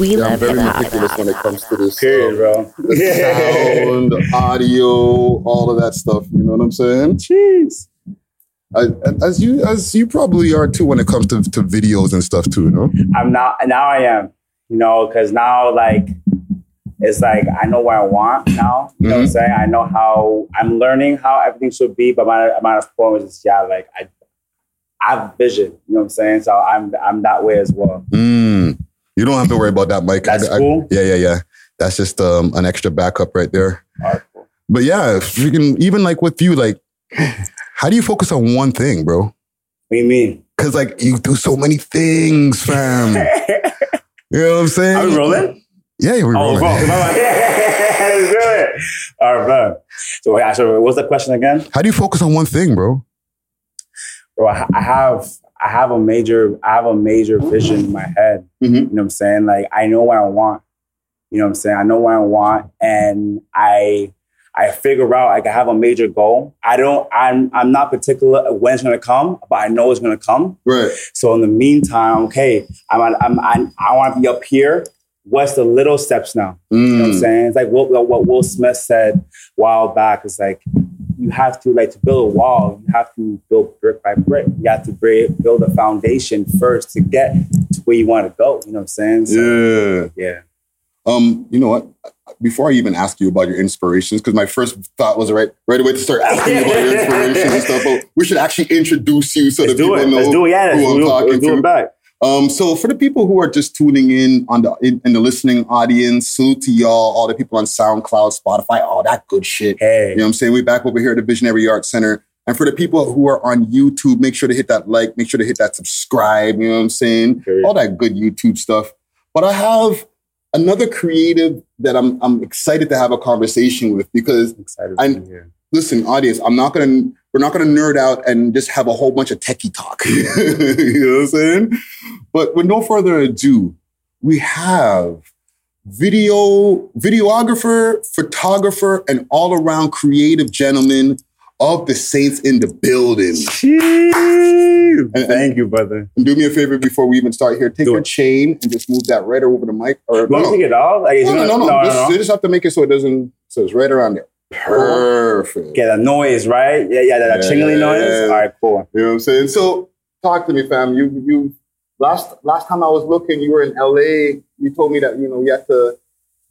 We Yeah, I'm very hip hop. meticulous when it comes to this. Period, um, bro. the sound, audio, all of that stuff. You know what I'm saying? Jeez. I, as you as you probably are too when it comes to, to videos and stuff too. You know? I'm not now I am, you know, because now like it's like I know what I want now. You know what I'm Mhm. saying? I know how I'm learning how everything should be, but my amount of performance is yeah, like I I have vision, you know what I'm saying? So I'm I'm that way as well. Mm. You don't have to worry about that, Mike. That's cool. yeah, yeah, yeah. That's just um, an extra backup right there. Right, cool. But yeah, if you can even like with you, like, how do you focus on one thing, bro? What do you mean? Cause like you do so many things, fam. you know what I'm saying? Are we rolling? Yeah, we're Oh, rolling. bro. Let's do it. All right, bro. So, yeah, so what's the question again? How do you focus on one thing, bro? Bro, I I have I have a major I have a major vision in my head. Mhm. You know what I'm saying? Like I know what I want. You know what I'm saying? I know what I want and I I figure out like I have a major goal. I don't I'm I'm not particular when it's gonna come, but I know it's gonna come. Right. So in the meantime, okay, I'm I'm, I'm I want to be up here. What's the little steps now? You know what I'm Mm. saying? It's like what, what Will Smith said a while back. It's like you have to like to build a wall. You have to build brick by brick. You have to build a foundation first to get to where you want to go. You know what I'm saying? So, Yeah. yeah. Um, you know what? Before I even ask you about your inspirations, because my first thought was right right away to start asking you about your inspirations and stuff. But we should actually introduce you so Let's that people it. know Let's do it. Yeah. Who I'm talking to. Um, so for the people who are just tuning in on the in, in the listening audience, salute to y'all, all the people on SoundCloud, Spotify, all that good shit. Hey. You know what I'm saying? We back over here at the Visionary Arts Center. And for the people who are on YouTube, make sure to hit that like, make sure to hit that subscribe, you know what I'm saying? Period. All that good YouTube stuff. But I have another creative that I'm I'm excited to have a conversation with because I'm- here. listen, audience, I'm not gonna we're not gonna nerd out and just have a whole bunch of techie talk. you know what I'm saying? But with no further ado, we have video videographer, photographer, and all-around creative gentleman of the Saints in the building. And- Thank you, brother. And do me a favor before we even start here. Take Do your it. chain and just move that right over the mic. Or no, to take it off? Like, no, no, no, no. no, Just, no. You just have to make it so it doesn't. So it's right around there. Perfect. Get a noise, right? Yeah, yeah, that, Yeah. chingling noise. All right, cool. You know what I'm saying? So talk to me, fam. You you last last time I was looking, you were in LA. You told me that you know you had to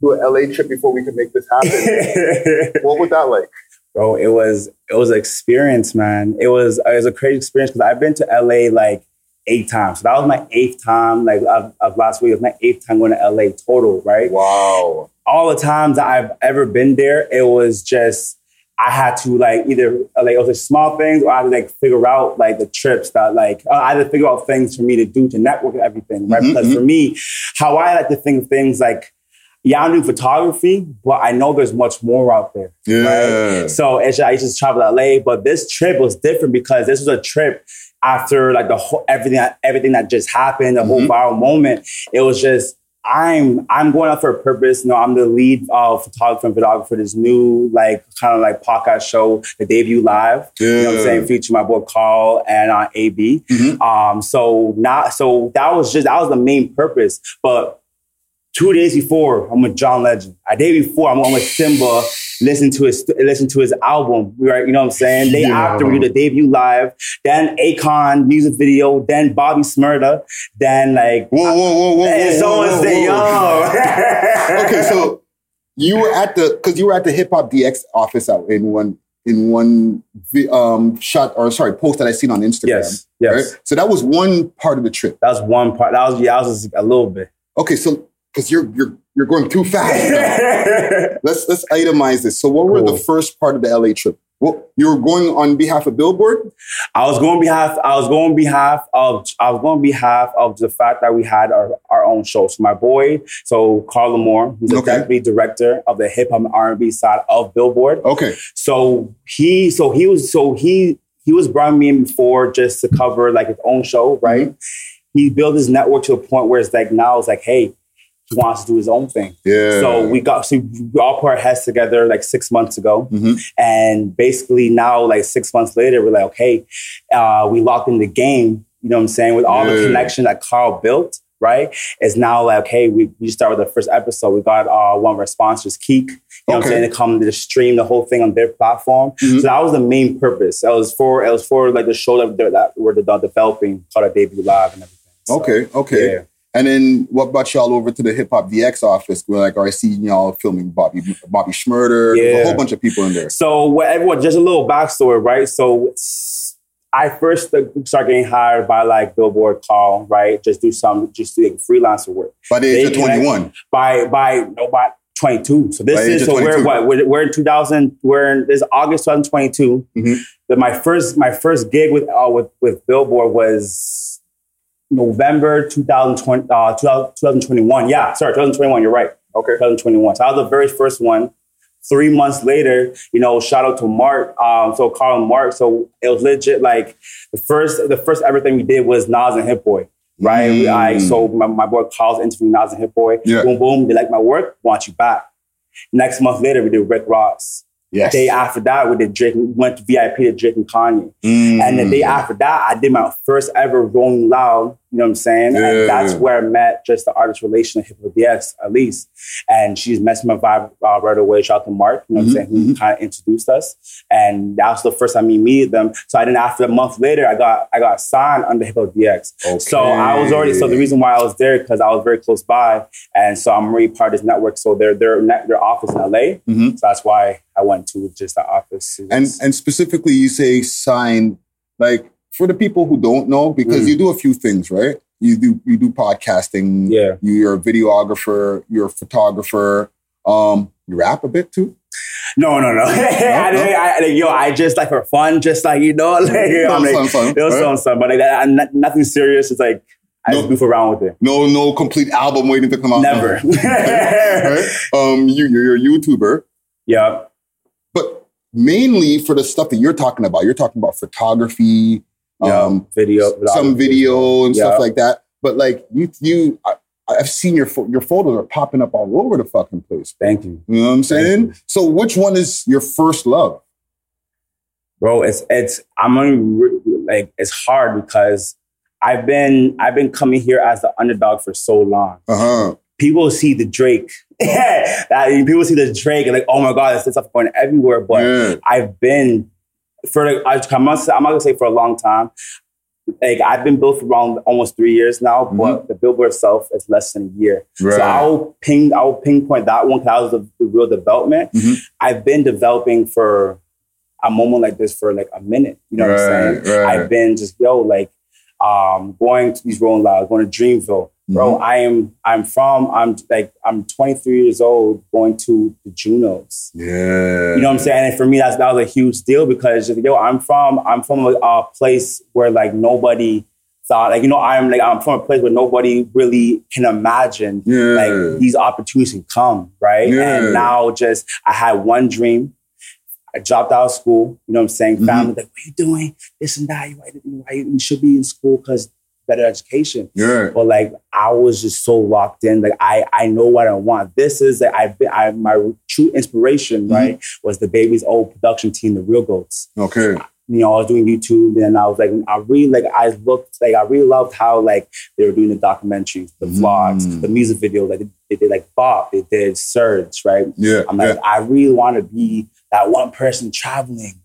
do an LA trip before we could make this happen. what was that like? bro it was it was an experience man it was it was a crazy experience because i've been to la like eight times so that was my eighth time like of, of last week it was my eighth time going to la total right Wow. All the times that i've ever been there it was just I had to like either uh, like it was like small things or I had to like figure out like the trips that like uh, I had to figure out things for me to do to network and everything, right? Mhm, because for me, how I like to think of things like, yeah, I do photography, but I know there's much more out there. Yeah. So it's, I just to travel to LA, but this trip was different because this was a trip after like the whole everything that everything that just happened, the whole Mhm. viral moment. It was just I'm I'm going out for a purpose. You know, I'm the lead uh, photographer and videographer for this new like kind of like podcast show, the debut live. Yeah. You know what I'm saying? Featuring my boy Carl and uh, AB. Mhm. Um, so not so that was just that was the main purpose. But two days before, I'm with John Legend. A day before, I'm with Simba, listen to his listen to his album. Right, you know what I'm saying? Day Yeah. after we do the debut live, then Akon music video, then Bobby Shmurda, then like Whoa, whoa, whoa, whoa. and whoa, someone whoa, say, whoa. yo. okay, so you were at the because you were at the Hip Hop DX office out in one in one um shot or sorry post that I seen on Instagram. yes, yes. Right? So that was one part of the trip. That was one part. That was yeah, that was just a little bit. Okay, so because you're you're you're going too fast. let's let's itemize this. So what were Cool. the first part of the LA trip? Well, you were going on behalf of Billboard. I was going on behalf. I was going behalf of. I was going behalf of the fact that we had our, our own show. So my boy, so Carl Moore, he's Okay. a deputy director of the hip hop and R and B side of Billboard. Okay, So he, so he was, so he he was brought me in before just to cover like his own show, right? Mm-hmm. He built his network to a point where it's like now it's like, hey, he wants to do his own thing. yeah. So we got so we all put our heads together like six months ago, Mhm. and basically now like six months later, we're like, okay, uh, we locked in the game. You know what I'm saying? With all Yeah. the connection that Carl built, right? It's now like, hey, we, we start with the first episode. We got uh, one of our sponsors, Keek. You know what I'm saying? To come to the stream the whole thing on their platform. Mhm. So that was the main purpose. It was for it was for like the show that, that, we're the, developing called a debut live and everything. So, Okay, okay. Yeah. And then what brought y'all over to the Hip Hop DX office? Where like, I see y'all filming Bobby Bobby Shmurda. There's a whole bunch of people in there. So what everyone, just a little backstory, right? So I first started getting hired by like Billboard Call, right? Just do some, just do like freelancer work. By the age of They connect- 21. By by no by 22. So this By is so we're what we're, we're in 2000. We're in this is August 2022. Mhm. But my first my first gig with uh, with with Billboard was November 2020 uh, 2021. Yeah, sorry, 2021. You're right. Okay. 2021. So I was the very first one. Three months later, you know, shout out to Mark. Um, so Carl and Mark. So it was legit. Like the first, the first everything we did was Nas and Hit Boy, Right. Mm. I so my, my boy Carl's interviewing Nas and Hit Boy. Yeah. Boom, boom. They like my work. Want you back. Next month later, we did Rick Ross. Yes. Day after that, we did Drake. We went to VIP to Drake and Kanye. Mm. And the day after that, I did my first ever Rolling Loud. You know what I'm saying? Yeah. And that's where I met just the artist relation of Hip Hop DX, at least. And she's messing my vibe uh, right away. Shout out to Mark, you know what I'm Mhm, saying? Who kind of introduced us. And that was the first time we meeted them. So I then after a month later, I got I got signed under Hip Hop DX. So I was already so the reason why I was there because I was very close by, and so I'm already part of this network. So their their net- their office in LA. Mhm. So that's why I went to just the office. and and specifically you say sign like for the people who don't know because Mm. you do a few things right you do you do podcasting yeah. you're a videographer you're a photographer um you rap a bit too No, no, no. I, didn't- I, I- yo, I just like for fun, just like you know, like I'm like, Fun, fun, fun, right? fun, but like I'm not- nothing serious. It's like I No. just goof around with it. no no complete album waiting to come out Never. right? um you you're a youtuber yeah, but mainly for the stuff that you're talking about you're talking about photography yeah. um video, some video and Yeah. stuff like that but like you you I, I've seen your your photos are popping up all over the fucking place Thank you, You know what I'm saying? So which one is your first love? bro. It's it's I'm only re- like it's hard because I've been I've been coming here as the underdog for so long. Uh-huh. People see the Drake. people see the Drake and like, oh my god, this stuff going everywhere. But yeah. I've been for I- I'm not, I'm not gonna say for a long time. Like I've been built for around almost three years now, but the billboard itself is less than a year. Right. So I'll ping, I'll pinpoint that one because that was the, the real development. Mhm. I've been developing for a moment like this for like a minute. You know what I'm saying? right. I've been just yo like um going to these rolling loud, going to Dreamville. Bro, Mhm. I am I'm from I'm like I'm 23 years old going to the Junos. yeah. You know what I'm saying? And for me, that's that was a huge deal because yo, I'm from I'm from a, a place where like nobody thought like you know I'm like I'm from a place where nobody really can imagine Yeah. like these opportunities can come right. Yeah. And now just I had one dream. I dropped out of school. You know what I'm saying? Mhm. Family like, what are you doing? This and that. You, why you should be in school because better education yeah. but like I was just so locked in. Like I I know what I want. This is like I've been I my true inspiration, Mhm. right? Was the baby's old production team, the Real Goats. Okay. You know, I was doing YouTube and I was like, I really like I looked like I really loved how like they were doing the documentaries, the vlogs, Mm. the music videos. Like they, they did like Bob, they did Surge, right? Yeah. I'm like, yeah. I really want to be that one person traveling,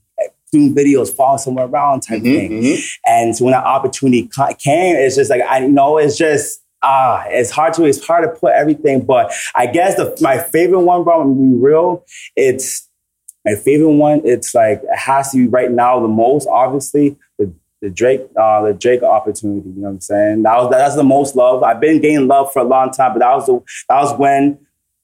doing videos, following somewhere around type Mhm, thing. mhm. And so when that opportunity came, it's just like I, you know, it's just ah, it's hard to it's hard to put everything. But I guess the my favorite one, bro, I'm gonna be real. It's my favorite one. It's like it has to be right now the most obviously the the Drake uh, the Drake opportunity. You know what I'm saying? That was that's the most love. I've been getting love for a long time, but that was the that was when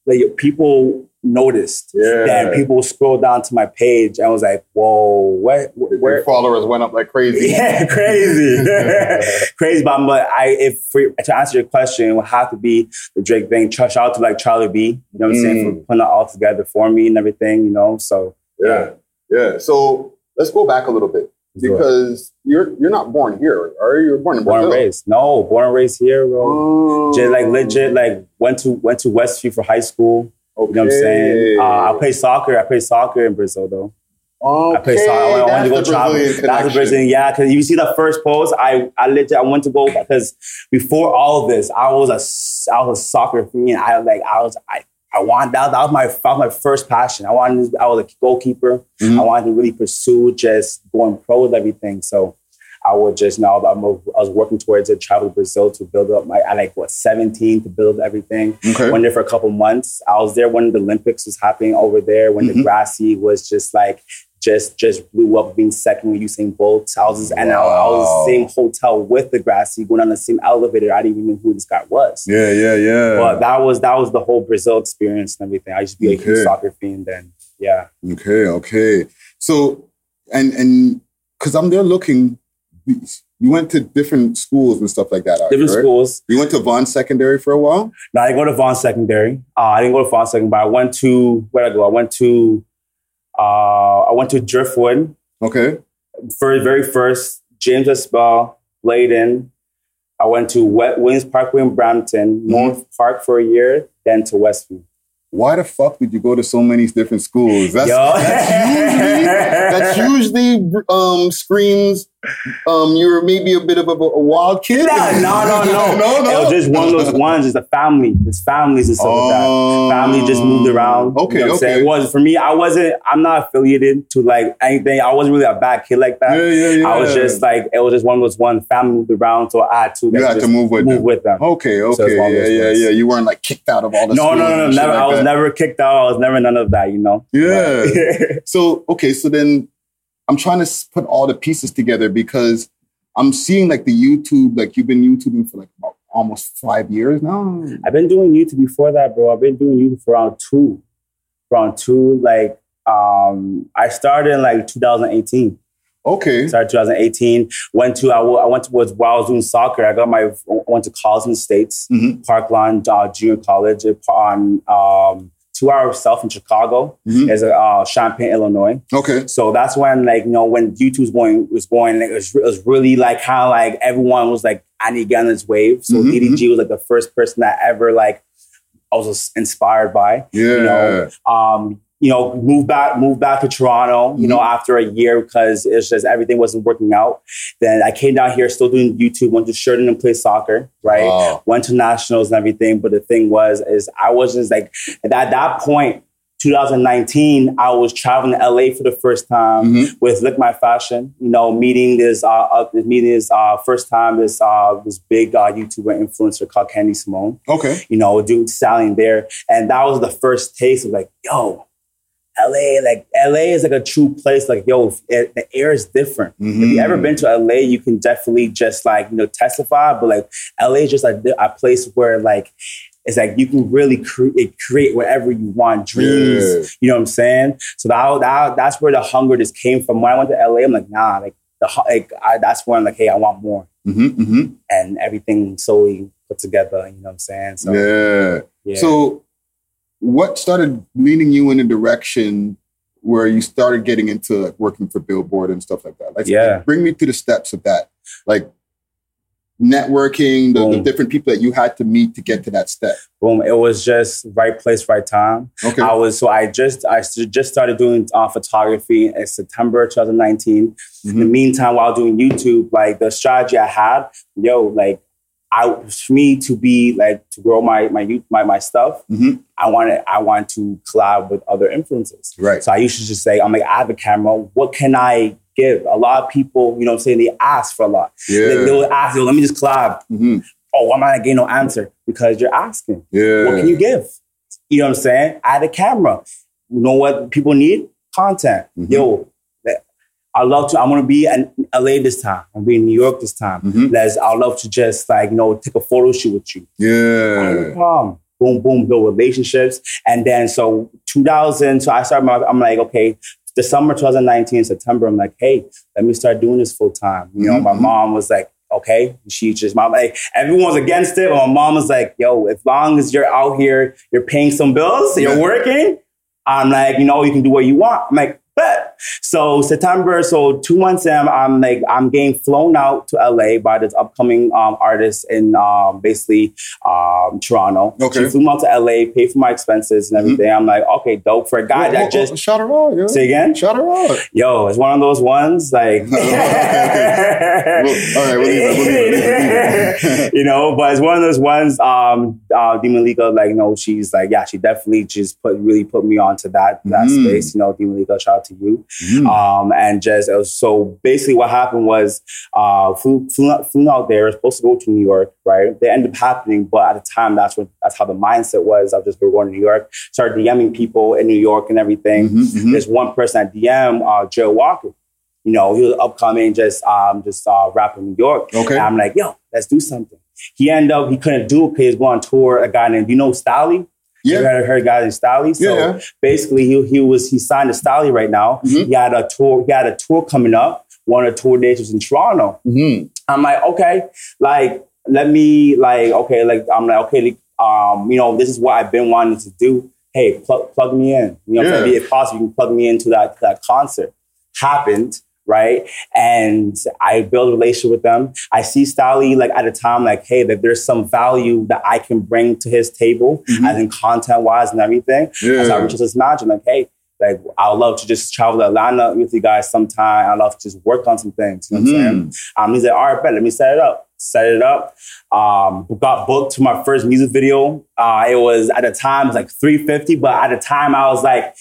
like people noticed. Yeah. And people scrolled down to my page and was like, "Whoa, what? Your followers went up like crazy. Yeah, crazy, crazy. But, but I, if for, to answer your question, it would have to be the Drake thing. Shout out to like Charlie B. You know what I'm saying for mm. putting it all together for me and everything. You know, so Yeah. Yeah. So let's go back a little bit because you're you're not born here, are you? You're born in born and raised. No, born and raised here, bro. Oh. Just like legit, oh. like went to went to Westview for high school. Okay. You know what I'm saying? Uh, I play soccer. I play soccer in Brazil though. Okay, I played soccer. I went to go travel. Brazilian That's the. Brazilian, yeah. Because you see the first post, I I legit I went to go because before all of this, I was a I was a soccer fan. I like I was I. I wanted that, that was my that was my first passion. I wanted I was a goalkeeper. Mhm. I wanted to really pursue just going pro with everything. So I would just now I'm, was working towards it. Travel to Brazil to build up my I like what 17 to build everything. Okay. Went there for a couple months. I was there when the Olympics was happening over there, when Mhm. De Grasse was just like just just blew up being second with Usain Bolt. I was just, and I, I was Wow. same hotel with De Grasse, going on the same elevator. I didn't even know who this guy was. Yeah, yeah, yeah. But that was that was the whole Brazil experience and everything. I used to be a huge soccer fiend then. Yeah. Okay, okay. So, and and because I'm there looking, you went to different schools and stuff like that. Different right? schools. You went to Vaughan Secondary for a while. No, I didn't go to Vaughan Secondary. Uh, I didn't go to Vaughan Secondary, but I went to where did I go? I went to uh, I went to Driftwood. Okay. for very first James S. Bell, Bladen. I went to Wet Williams Parkway in Brampton, North Park for a year, then to Westview. Why the fuck did you go to so many different schools? That's, that's usually that usually um, screams um, you were maybe a bit of a, a wild kid. Nah, no, no, no, no, no. It was just one of those ones. It's a family. It's families and stuff like that. Oh. Family just moved around. Okay, you know what I'm saying? okay. It was for me. I wasn't. I'm not affiliated to like anything. I wasn't really a bad kid like that. Yeah, yeah, yeah. I was just like it was just one of those one family moved around, so I had to. you had to move with move them. with them. Okay, okay, of yeah, yeah, ones. yeah. You weren't like kicked out of all the No, no, no, no, never. like I was that. never kicked out. I was never none of that. You know. Yeah. So okay, so then I'm trying to put all the pieces together because I'm seeing like the YouTube, like you've been YouTubing for like about almost five years now. I've been doing YouTube before that, bro. I've been doing YouTube for around two, around two. Like, um, I started in like 2018. Okay. Started 2018. Went to I went to was while I was doing soccer. I got my I went to college in the states, Mhm. Parkland uh, Junior College on um, two hours south in Chicago. Mhm. Is uh, Champaign, Illinois. Okay. So that's when, like, you know, when YouTube was going, was going, like, it was, it was really like how like everyone was like, I need to get on this wave. So Mhm, DDG was like the first person that ever like I was inspired by. Yeah. You know, um, you know, moved back, moved back to Toronto. You know, Mm-hmm. after a year because it's just everything wasn't working out. Then I came down here, still doing YouTube. Went to Sheridan and play soccer. Right Wow. went to nationals and everything. But the thing was, is I was just like at that, point, 2019, I was traveling to LA for the first time Mhm. with Lick My Fashion. You know, meeting this, uh, uh meeting this uh, first time this uh, this big uh, YouTuber influencer called Candy Simone. Okay. You know, doing selling there, and that was the first taste of like, yo. LA, like LA is like a true place. Like, yo, it, the air is different. If you ever Mhm. been to LA, you can definitely just like you know testify. But like LA is just like a place where like it's like you can really create create whatever you want, dreams. Yeah. You know what I'm saying? So that, that that's where the hunger just came from. When I went to LA, I'm like, nah, like the like I, that's when I'm like, hey, I want more, Mhm, mhm. and everything slowly put together. You know what I'm saying? So Yeah. yeah. So, what started leaning you in a direction where you started getting into like, working for Billboard and stuff like that? Like, Yeah. bring me to the steps of that, like networking, the, the different people that you had to meet to get to that step. boom, it was just right place, right time. Okay. I was so I just I just started doing uh, photography in September 2019. In the meantime, while doing YouTube, like the strategy I had, yo, like I for me to be like to grow my my youth my my stuff. Mhm. I wanted I want to collab with other influencers. Right. So I used to just say, I'm like, I have a camera. What can I give? A lot of people, you know, what I'm saying they ask for a lot. They, they Yeah. will ask, let me just collab. Mhm. Oh, why am I not getting no answer? Because you're asking. Yeah. What can you give? You know what I'm saying? I had a camera. You know what people need? Content. Mhm. Yo, I love to. I'm gonna be in LA this time. I'm gonna be in New York this time. Mhm. Let's. I love to just like you know take a photo shoot with you. Yeah. problem. Boom, boom, build relationships, and then so 2000. So I started. My, I'm like, okay, the summer 2019, September. I'm like, hey, let me start doing this full time. You know, my Mhm. mom was like, okay. She just, my like, everyone's against it, but my mom was like, yo, as long as you're out here, you're paying some bills, you're working. I'm like, you know, you can do what you want. I'm like. But so September, so two months in, I'm like I'm getting flown out to LA by this upcoming um, artist in um, basically um, Toronto. Okay. She flew out to LA, paid for my expenses and everything. I'm like, okay, dope for a guy that just shout her out, yo. say again. Shout her out. Yo, it's one of those ones like. Well, all right, we'll leave it, we'll leave it, leave it, leave it. you know, but it's one of those ones. Um, uh, Demon Liga, like, you know, she's like, yeah, she definitely just put really put me onto that that Mm. space. You know, Demon Liga, shout out to you. Mm. Um, and just it was, so basically, what happened was, uh, flew, flew, out- flew out there, supposed to go to New York, right? They ended up happening, but at the time, that's what that's how the mindset was. I was just were going to New York, started DMing people in New York and everything. Mhm, mhm. There's one person at DM, uh, Joe Walker. You know, he was upcoming, just um, just uh, rapping in New York. Okay. And I'm like, yo, let's do something. He ended up, he couldn't do it because he was going on tour. A guy named, you know, Stally? You Yeah. heard, heard a guy named Stally? So Yeah, basically, he, he was, he signed to Stally right now. Mhm. He had a tour, he had a tour coming up. One of the tour dates was in Toronto. Mhm. I'm like, okay, like, let me, like, okay, like, I'm like, okay, like, um, you know, this is what I've been wanting to do. Hey, plug, plug me in. You know, Yeah. if possible, you can plug me into that, that concert. Happened, right? And I build a relationship with them. I see Stally like at a time, like, hey, that there's some value that I can bring to his table, Mhm. as in content wise and everything. Yeah. As I reach out to this manager, like, hey, like I would love to just travel to Atlanta with you guys sometime. I'd love to just work on some things. You know what I'm saying? Mhm. Um, he's like, all right, bet, let me set it up. Set it up. Um, got booked to my first music video. Uh, it was at the time it was like 350, but at the time I was like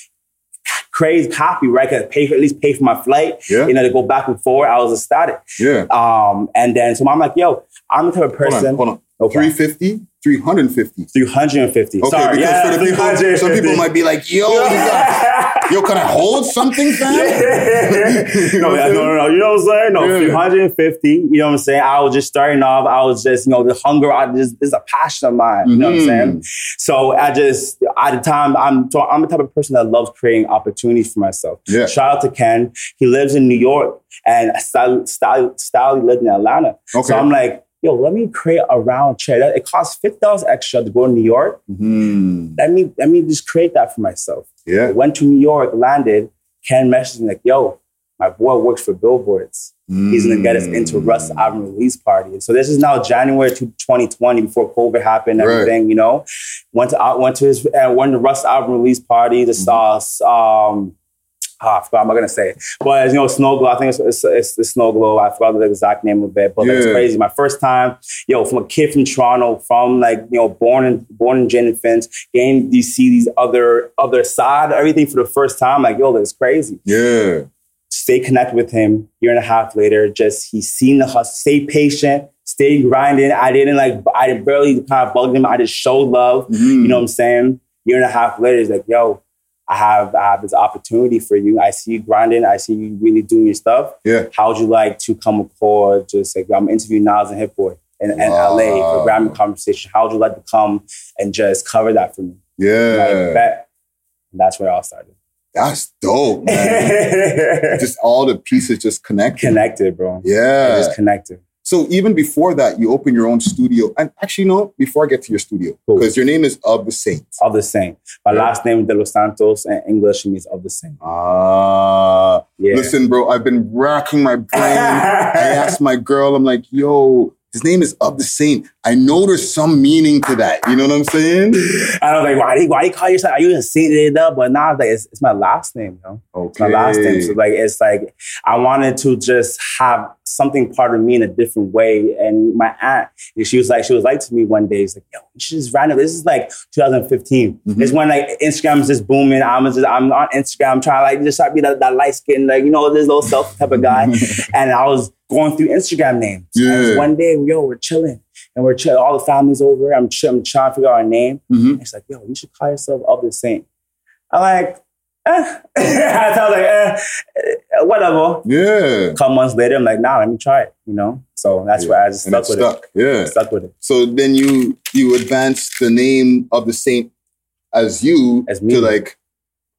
crazy copy, right? Cause pay for at least pay for my flight, Yeah. you know, to go back and forth. I was ecstatic. Yeah. Um, and then so I'm like, yo, I'm the type of Hold person. on, hold on. Okay. 350, 350. 350. Okay, Sorry, because yeah, for the people, some people might be like, yo, got, yo, can I hold something, fam? You know no, no, no, no. You know what I'm saying? No, Yeah. 350. You know what I'm saying? I was just starting off. I was just, you know, the hunger. I just, this is a passion of mine. You know what I'm Mhm. saying? So I just, at the time, I'm, so I'm the type of person that loves creating opportunities for myself. Yeah. Shout out to Ken. He lives in New York, and Style, Style, Style lived in Atlanta. Okay. So I'm like, yo, let me create a round trip. That- It costs fifty dollars extra to go to New York. Mhm. Let me let me just create that for myself. I Yeah. went to New York, landed. Ken messaged me like, "Yo, my boy works for billboards. He's gonna get us into Mm. Russ album release party." And so this is now January to 2020, before COVID happened, and Right. everything. You know, went to went to his uh, went to Russ album release party. The Mm-hmm. uh, um. Ah, I forgot. I'm not gonna say it, but you know, Snow Glow. I think it's, it's, it's the Snow Glow. I forgot the exact name of it, but like, it's crazy. My first time, yo, from a kid from Toronto, from like you know, born in born in and Finch, getting to see these other other side, everything for the first time. Like, yo, that's crazy. Yeah. Stay connected with him. Year and a half later, just he's seen the hustle. Stay patient. Stay grinding. I didn't like. I didn't barely kind of bugged him. I just showed love. Mhm. You know what I'm saying? Year and a half later, he's like, yo, I have I have this opportunity for you. I see you grinding. I see you really doing your stuff. Yeah. How would you like to come record? Just like I'm interviewing Nas and Hit Boy in, in Wow. LA for Grammy conversation. How would you like to come and just cover that for me? Like, Yeah. And that's where it all started. That's dope, man. just all the pieces just connected. connected, bro. Yeah. Just connected. So even before that, you open your own studio. And actually, no, before I get to your studio, Cool. because your name is Of the Saints. Of the same. My Yeah. last name is De Los Santos and English means of the same. Ah. Yeah. Listen, bro, I've been racking my brain. I asked my girl, I'm like, yo, his name is Of the Saint. I know there's some meaning to that. You know what I'm saying? I was like, why do you, why do you call yourself? Are you just saying it up? But now it's like it's, it's my last name, yo. It's Okay. my last name. So like it's like I wanted to just have something part of me in a different way. And my aunt, she was like, she was like to me one day, she's like, yo, you just random. This is like 2015. Mhm. It's when like Instagram is just booming. I'm just I'm on Instagram trying to like just try to be that, that light skin, like you know, this little self type of guy. and I was going through Instagram names. Yeah. One day, yo, we're chilling. And we're chill, all the family's over. I'm, chill, I'm trying to figure out our name. Mhm. And she's like, yo, you should call yourself of the saint. I'm like, eh. I was like, eh, whatever. Yeah. A couple months later, I'm like, nah, let me try it, you know? So that's Yeah. where I just stuck with stuck. Yeah. it. Stuck with it. So then you you advance the name of the saint as you As me. to like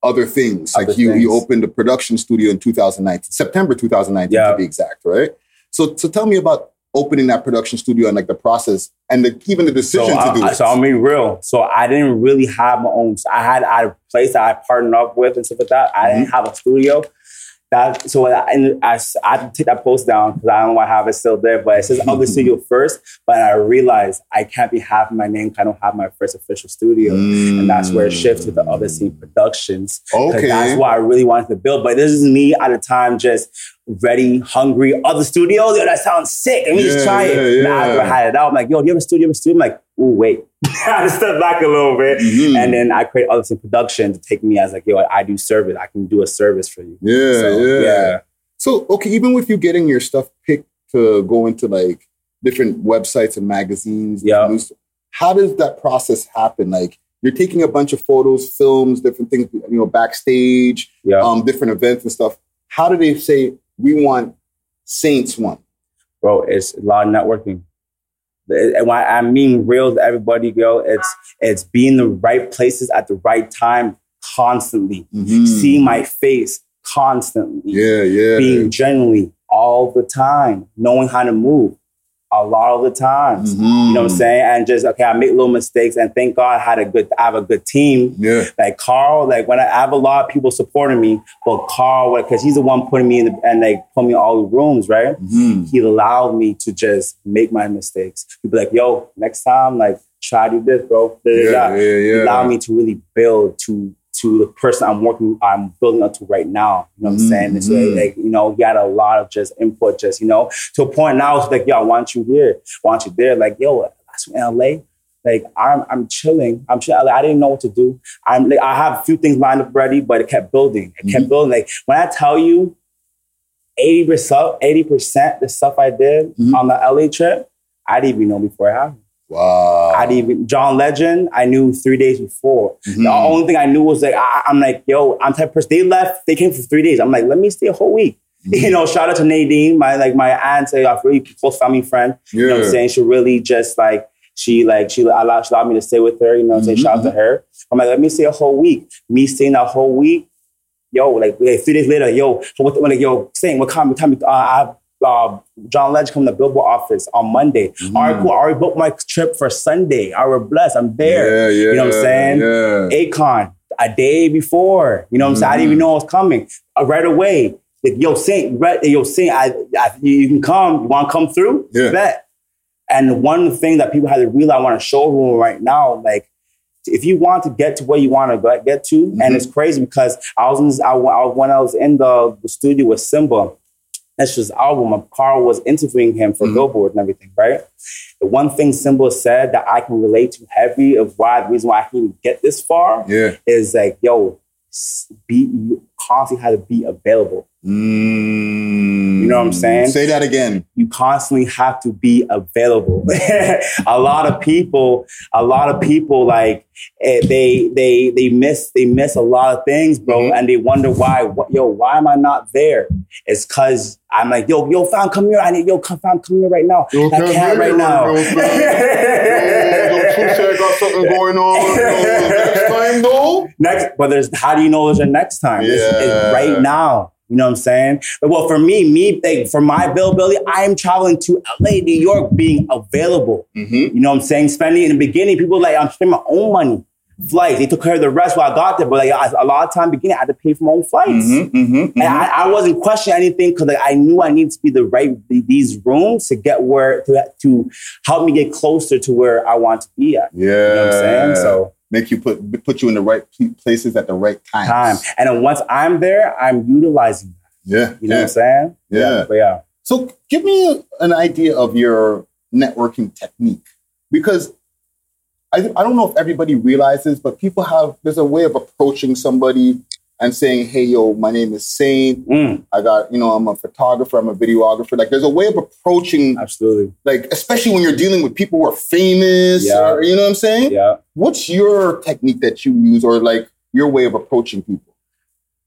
other things. Other like you you opened a production studio in 2019, September 2019 Yeah. to be exact, right? So so tell me about opening that production studio and like the process and the, even the decision so to do I, it. So I'll be real. So I didn't really have my own. I had I had a place that I partnered up with and stuff like that. I didn't mm-hmm. have a studio. That so I, and I, I had to take that post down because I don't know why I have it still there. But it says other studio first. But I realized I can't be having my name. I don't have my first official studio, and that's where it shifted to the other scene productions. Okay. that's what I really wanted to build. But this is me at the time, just ready, hungry. Other studios, yo, that sounds sick. Let me Yeah, just try it. yeah, And I had it out. I'm like, yo, do you have a studio? Have a studio? I'm like, ooh, wait. I step back a little bit. Mhm. And then I create other things, production to take me as like, yo, I do service. I can do a service for you. yeah, So, yeah, yeah. So okay, even with you getting your stuff picked to go into like different websites and magazines, Yeah. news, how does that process happen? Like you're taking a bunch of photos, films, different things, you know, backstage, Yeah. um, different events and stuff. How do they say we want Saints one? Bro, it's a lot of networking. And when I mean real to everybody, girl, it's it's being the right places at the right time constantly. Mhm. Seeing my face constantly. Yeah, yeah. Being genuinely all the time, knowing how to move a lot of the times. Mhm. You know what I'm saying? And just okay, I make little mistakes, and thank God I had a good, I have a good team. Yeah. Like Carl, like when I, I have a lot of people supporting me, but Carl, because he's the one putting me in the, and like put me in all the rooms, right? Mhm. He allowed me to just make my mistakes. He'd be like, "Yo, next time, like try to do this, bro." Da, da, Yeah, da. yeah, yeah. allowed me to really build to to the person I'm working, I'm building up to right now. You know what I'm saying? So, mhm. like, you know, he had a lot of just input, just you know, to a point now. It's like, yo, I want you here, I want you there. Like, yo, that's in LA. Like, I'm I'm chilling. I'm chill. Like, I didn't know what to do. I'm like, I have a few things lined up ready, but it kept building. It kept Mhm. building. Like when I tell you, eighty percent, eighty percent the stuff I did Mhm. on the LA trip, I didn't even know before it happened. Wow. I didn't even John Legend. I knew three days before. Mhm. The only thing I knew was like I, I'm like, yo, I'm type of person. They left. They came for three days. I'm like, let me stay a whole week. Mm-hmm. You know, shout out to Nadine, my like my aunt, a really close family friend. Yeah. You know what I'm saying? She really just like she like she allowed, she allowed me to stay with her. You know what I'm saying? Mhm, Shout out to her. I'm like, let me stay a whole week. Me staying a whole week. Yo, like, like three days later, yo, so what, like, yo, saying what time? What time? Uh, I uh, John Legend come to the Billboard office on Monday. Mhm. All right, cool. I already booked my trip for Sunday. I was blessed. I'm there. Yeah, yeah. You know what I'm saying? Yeah. Akon a day before. You know what I'm saying? I didn't even know it was coming. Uh, right away. Like, yo, Saint, right, yo, Saint, I, I, you can come. You want to come through? Yeah. Bet. And one thing that people have to realize, I want to show them right now, like, if you want to get to where you want to get to, Mhm. and it's crazy because I was in this, I, I, when I was in the, the studio with Simba, that's his album. Carl was interviewing him for Mhm. Billboard and everything, right? The one thing Simba said that I can relate to heavy of why the reason why I can get this far Yeah. is like, yo, be you constantly have to be available. Mm. You know what I'm saying? Say that again. You constantly have to be available. a lot of people, a lot of people like eh, they they they miss they miss a lot of things, bro, Mhm. and they wonder why. What, yo, why am I not there? It's because I'm like, yo, yo, fam, come here. I need yo, come, fam, come here right now. Yo, I can't right now. Yo, I got something going on. Yo, next time, though. Next, but there's how do you know there's a next time? It's, it's Yeah. right now. You know what I'm saying? But well, for me, me like, for my availability, I am traveling to LA, New York, being available. Mm-hmm. You know what I'm saying? Spending in the beginning, people were like I'm spending my own money. Flights, they took care of the rest while I got there, but like I- a lot of time beginning, I had to pay for my own flights. Mm-hmm. Mm-hmm. And I, I wasn't questioning anything because like, I knew I needed to be the right these rooms to get where to to help me get closer to where I want to be at. Yeah. You know what I'm saying? So make you put put you in the right places at the right time. time. And then once I'm there, I'm utilizing that. Yeah. You know yeah. what I'm saying? Yeah. But yeah. So give me an idea of your networking technique because I, I don't know if everybody realizes, but people have there's a way of approaching somebody and saying, "Hey, yo, my name is Saint. Mm, I got you know I'm a photographer, I'm a videographer." Like there's a way of approaching, absolutely. like especially when you're dealing with people who are famous, Yeah. or, you know what I'm saying? Yeah. What's your technique that you use, or like your way of approaching people?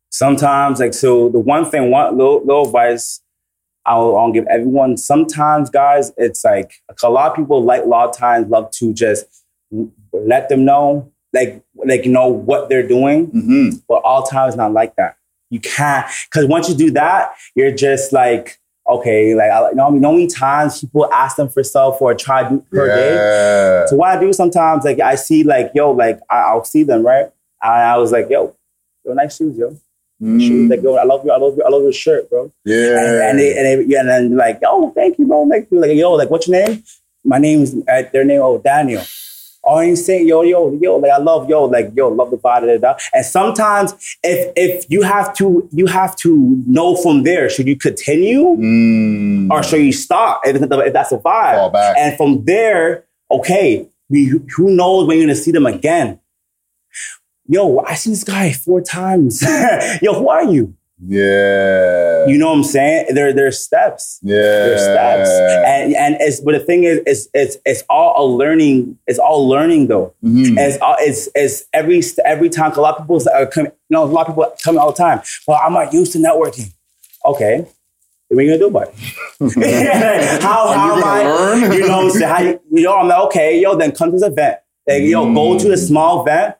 Sometimes, like, so the one thing, one little, little advice I'll, I'll give everyone. Sometimes, guys, it's like a lot of people like a lot of times love to just let them know, like, like you know what they're doing, Mm-hmm. but all times not like that. You can't because once you do that, you're just like okay, like I, you know, I mean, how many times people ask them for stuff or try to do per day. So what I do sometimes, like I see, like yo, like I, I'll see them, right? And I was like, yo, yo, nice shoes, yo. Shoes, Mm, like yo, I love you, I love you, I love your shirt, bro. yeah. And, and they, and, they, yeah, and then like, oh, thank you, bro. Like, like, yo, like, what's your name? My name's uh, their name, oh, Daniel. Oh, you saying yo, yo, yo, like I love yo, like yo, love the body, da, da. And sometimes, if if you have to, you have to know from there, should you continue Mm. or should you stop? If, if that's a vibe, and from there, okay, we, who knows when you're gonna see them again? Yo, I see this guy four times. yo, who are you? Yeah. You know what I'm saying? There, there's steps. yeah. There's steps. And and it's but the thing is, it's it's it's all a learning. It's all learning though. Mhm. It's all it's it's every every time. A lot of people are coming. You know, a lot of people tell me all the time. Well, I'm not used to networking. Okay. What are you gonna do about it? how Are how you am I? learn? You know what I'm saying? How you, you know, I'm like, okay, yo, then come to this event. Like, yo, go to a small event.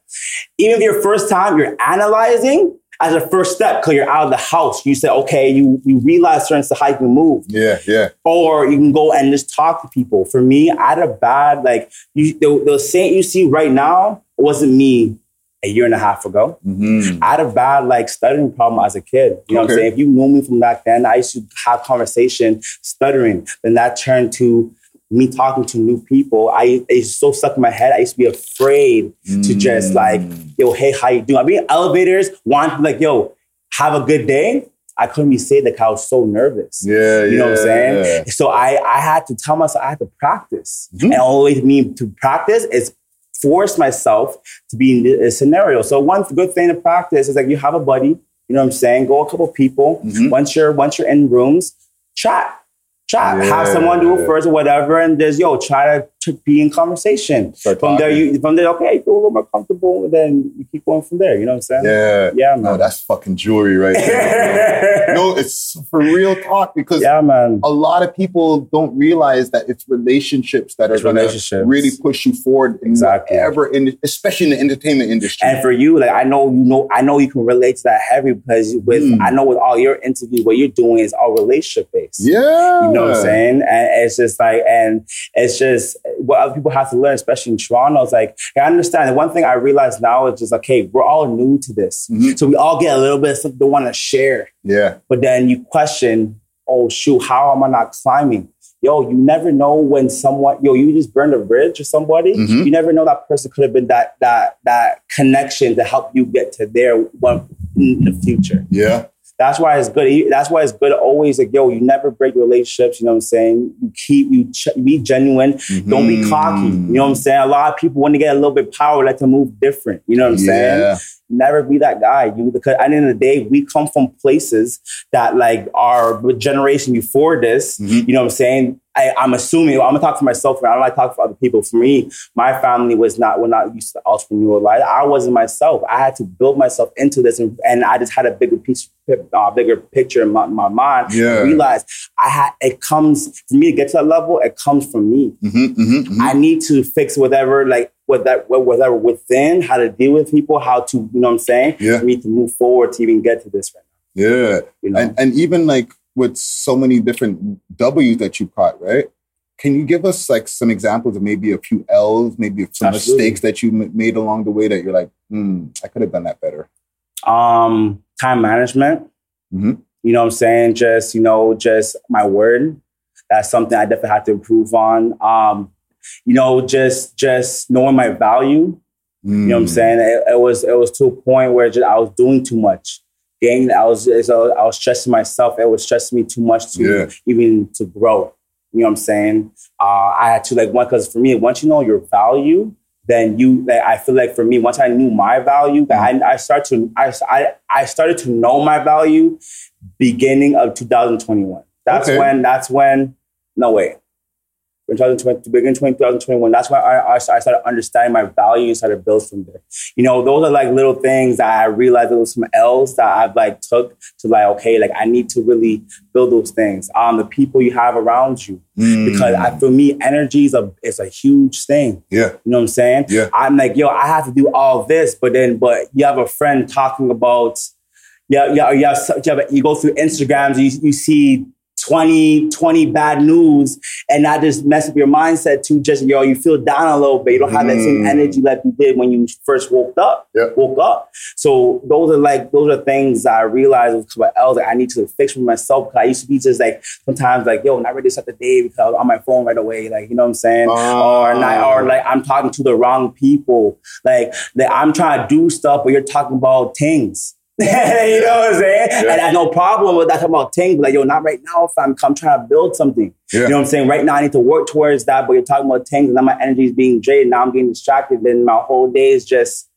Even if your first time, you're analyzing as a first step because you're out of the house. You say, okay, you you realize certain stuff how you can move Yeah, yeah. or you can go and just talk to people. For me, I had a bad like you the, the saint you see right now wasn't me a year and a half ago. Mhm. I had a bad like stuttering problem as a kid. You know what I'm saying? If you knew me from back then, I used to have conversation stuttering. Then that turned to me talking to new people. I it's so stuck in my head. I used to be afraid to just like, yo, hey, how you doing? I mean, elevators want to like, yo, have a good day. I couldn't be say that I was so nervous. Yeah, You know what I'm yeah. saying? So I, I had to tell myself I had to practice. Mhm. And all the me to practice is force myself to be in a scenario. So one good thing to practice is like you have a buddy, you know what I'm saying? Go a couple people. Mhm. Once you're once you're in rooms, chat. Chat. Have someone do it first or whatever, and just yo, try to, to be in conversation. Start From there, you from there, okay, feel a little more comfortable, and then you keep going from there. You know what I'm saying? Yeah. Yeah, No, man. that's fucking jewelry right there. no, it's for real talk because yeah, man. a lot of people don't realize that it's relationships that are going to really push you forward Exactly. whatever, in, especially in the entertainment industry. And for you, like I know you know, I know you can relate to that heavy because with Mm. I know with all your interviews, what you're doing is all relationship based. yeah, You know what I'm saying? And it's just like, and it's just what other people have to learn, especially in Toronto. It's like, I understand. The one thing I realize now is just, okay, we're all new to this. Mhm. So we all get a little bit of something to want to share. Yeah, But then you question, oh, shoot, how am I not climbing? Yo, you never know when someone, yo, you just burned a bridge or somebody. Mhm. You never know that person could have been that that that connection to help you get to their one in the future. yeah, That's why it's good. That's why it's good always like, yo, you never break relationships. You know what I'm saying? You keep you ch- be genuine. Don't be cocky. You know what I'm saying? A lot of people want to get a little bit power like to move different. You know what I'm saying? Never be that guy. You because at the end of the day, we come from places that like our generation before this. Mhm. You know what I'm saying? I, I'm assuming I'm gonna talk for myself. Right? I don't like talking for other people. For me, my family was not were not used to entrepreneurial life. I wasn't myself. I had to build myself into this, and, and I just had a bigger piece, uh, bigger picture in my, my mind. Yeah. I realized I had it comes for me to get to that level. It comes from me. Mhm, mhm, mhm. I need to fix whatever, like what that whatever within, how to deal with people, how to, you know what I'm saying? Yeah. For me to move forward to even get to this right now. yeah. You know? And, and even like with so many different W's that you caught, right? Can you give us like some examples of maybe a few L's, maybe some Absolutely. mistakes that you m- made along the way that you're like, hmm, I could have done that better. um, time management. Mhm. You know what I'm saying? Just, you know, just my word. That's something I definitely have to improve on. Um, you know, just just knowing my value. You know what I'm saying? It, it was it was to a point where just, I was doing too much. Getting, I was so I was stressing myself. It was stressing me too much to Yeah. even to grow. You know what I'm saying? Uh, I had to like one because for me, once you know your value, then you like I feel like for me, once I knew my value, I I start to I I, I started to know my value beginning of 2021. That's Okay. when that's when no way. In 2020, beginning 2021, that's when I, I started understanding my value and started build from there. You know, those are like little things that I realized there was some L's that I've like took to like, okay, like I need to really build those things. Um, the people you have around you. Mm. Because I, for me, energy is a is a huge thing. yeah, You know what I'm saying? Yeah. I'm like, yo, I have to do all this, but then, but you have a friend talking about, yeah, yeah, yeah. so- You, have, you go through Instagrams, you, you see 20, 20 bad news and not just mess up your mindset to just, yo, you feel down a little bit. You don't have that same Mm. energy like you did when you first woke up. Yeah. Woke up. So those are like, those are things that I realized with what else I need to fix for myself. Cause I used to be just like, sometimes like, yo, not ready to start the day because I was on my phone right away. Like, you know what I'm saying? or not, or like I'm talking to the wrong people. Like, that I'm trying to do stuff, but you're talking about things. you know what I'm saying? And I have no problem with that talking about things. But like, yo, not right now. If I'm, I'm trying to build something. Yeah. You know what I'm saying? Right now, I need to work towards that. But you're talking about things, and now my energy is being drained. Now I'm getting distracted. Then my whole day is just,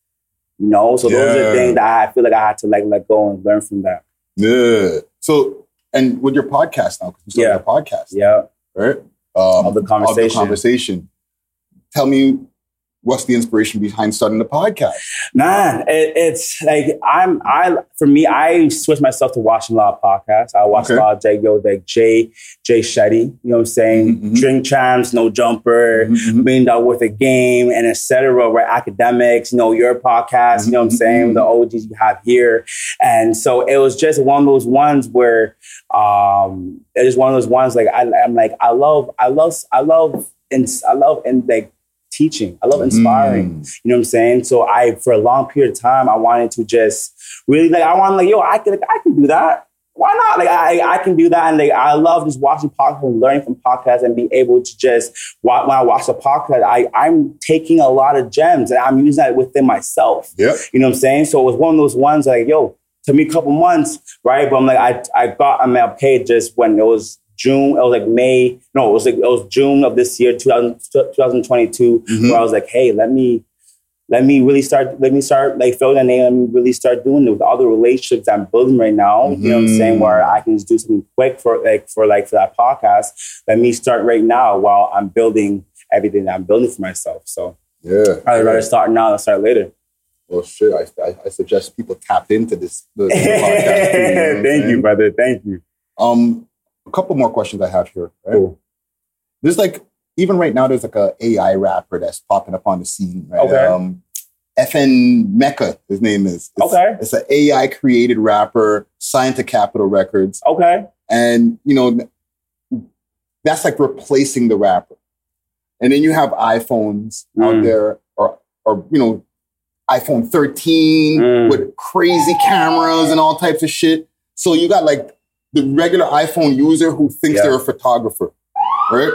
you know. So those Yeah. are things that I feel like I had to like let go and learn from that. Yeah. So, and with your podcast now, because you started Yeah. a podcast, Yeah. right? Um, the conversation. conversation. Tell me, what's the inspiration behind starting the podcast? Man, it, it's like I'm I for me, I switched myself to watching a lot of podcasts. I watch Okay. a lot of Jay Yo, like Jay, Jay Shetty, you know what I'm saying? Mhm, mhm. Drink champs, no jumper, Mhm. million dollar worth of game, and etc. Right, academics, you know, your podcast, you know what I'm saying? Mhm. The OGs you have here. And so it was just one of those ones where um it was one of those ones like I, I'm like, I love, I love, I love, and I love and like teaching. I love inspiring. Mm. You know what I'm saying? So I, for a long period of time, I wanted to just really like, I wanted like, yo, I can, I can do that. Why not? Like, I, I can do that. And like, I love just watching podcasts and learning from podcasts and being able to just, when I watch a podcast, I, I'm taking a lot of gems and I'm using that within myself. Yeah, You know what I'm saying? So it was one of those ones like, yo, took me a couple months, right? But I'm like, I, I got, I mean, I paid just when it was June, it was like May, no, it was like, it was June of this year, 2000, 2022, Mhm. where I was like, hey, let me, let me really start, let me start like fill the name, let me really start doing it with all the relationships I'm building right now. You know what I'm saying? Mhm. Where I can just do something quick for like, for like, for that podcast. Let me start right now while I'm building everything that I'm building for myself. So Yeah. I'd rather start now than start later. Well, shit. I, I, I suggest people tap into this podcast. You know Thank you, brother. Thank you. Um, a couple more questions I have here. Right? Cool. There's like even right now, there's like a AI rapper that's popping up on the scene. Right? Okay. Um, FN Meka, his name is. It's, Okay. It's an AI created rapper, signed to Capitol Records, Okay. and you know that's like replacing the rapper. And then you have iPhones out Mm. there, or or you know, iPhone 13 Mm. with crazy cameras and all types of shit. So you got like the regular iPhone user who thinks Yeah. they're a photographer, right?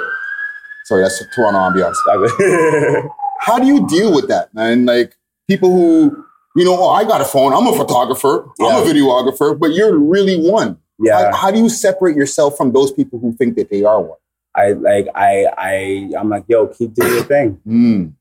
Sorry, that's a Toronto ambiance. How do you deal with that, man? Like people who, you know, oh, I got a phone, I'm a photographer, I'm a videographer, but you're really one. yeah. How, how do you separate yourself from those people who think that they are one? I like I I I'm like, yo, keep doing your thing. Mm.